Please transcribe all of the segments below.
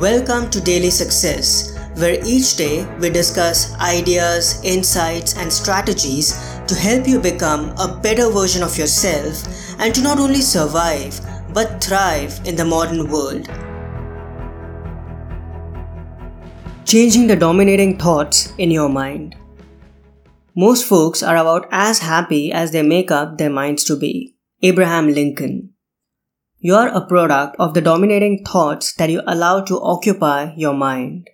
Welcome to Daily Success, where each day we discuss ideas, insights, and strategies to help you become a better version of yourself and to not only survive but thrive in the modern world. Changing the dominating thoughts in your mind. Most folks are about as happy as they make up their minds to be. Abraham Lincoln. You are a product of the dominating thoughts that you allow to occupy your mind.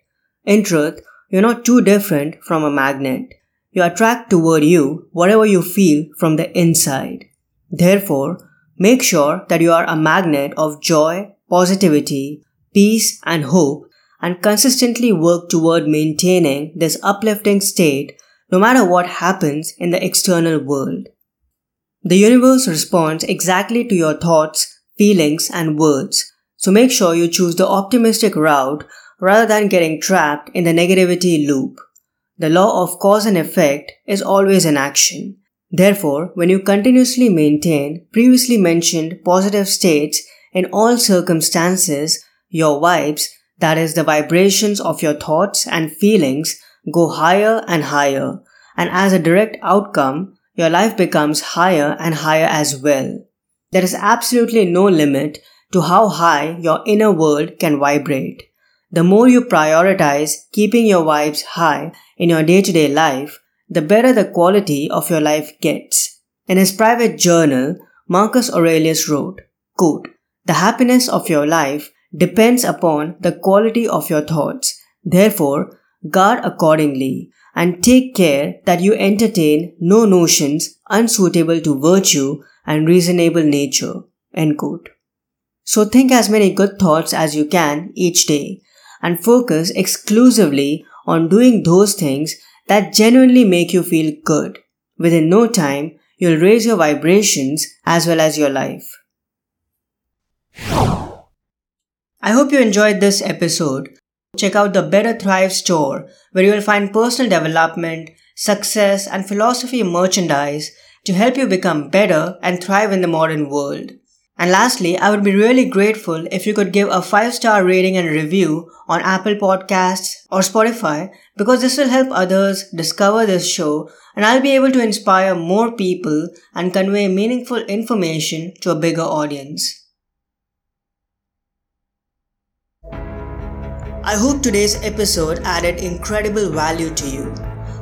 In truth, you're not too different from a magnet. You attract toward you whatever you feel from the inside. Therefore, make sure that you are a magnet of joy, positivity, peace, and hope, and consistently work toward maintaining this uplifting state no matter what happens in the external world. The universe responds exactly to your thoughts feelings, and words. So make sure you choose the optimistic route rather than getting trapped in the negativity loop. The law of cause and effect is always in action. Therefore, when you continuously maintain previously mentioned positive states in all circumstances, your vibes, that is the vibrations of your thoughts and feelings, go higher and higher. And as a direct outcome, your life becomes higher and higher as well. There is absolutely no limit to how high your inner world can vibrate. The more you prioritize keeping your vibes high in your day to day life, the better the quality of your life gets. In his private journal, Marcus Aurelius wrote, quote, The happiness of your life depends upon the quality of your thoughts. Therefore, guard accordingly and take care that you entertain no notions unsuitable to virtue and reasonable nature. So think as many good thoughts as you can each day and focus exclusively on doing those things that genuinely make you feel good. Within no time, you'll raise your vibrations as well as your life. I hope you enjoyed this episode. Check out the Better Thrive store where you will find personal development, success, and philosophy merchandise to help you become better and thrive in the modern world. And lastly, I would be really grateful if you could give a 5 star rating and review on Apple Podcasts or Spotify because this will help others discover this show and I'll be able to inspire more people and convey meaningful information to a bigger audience. I hope today's episode added incredible value to you.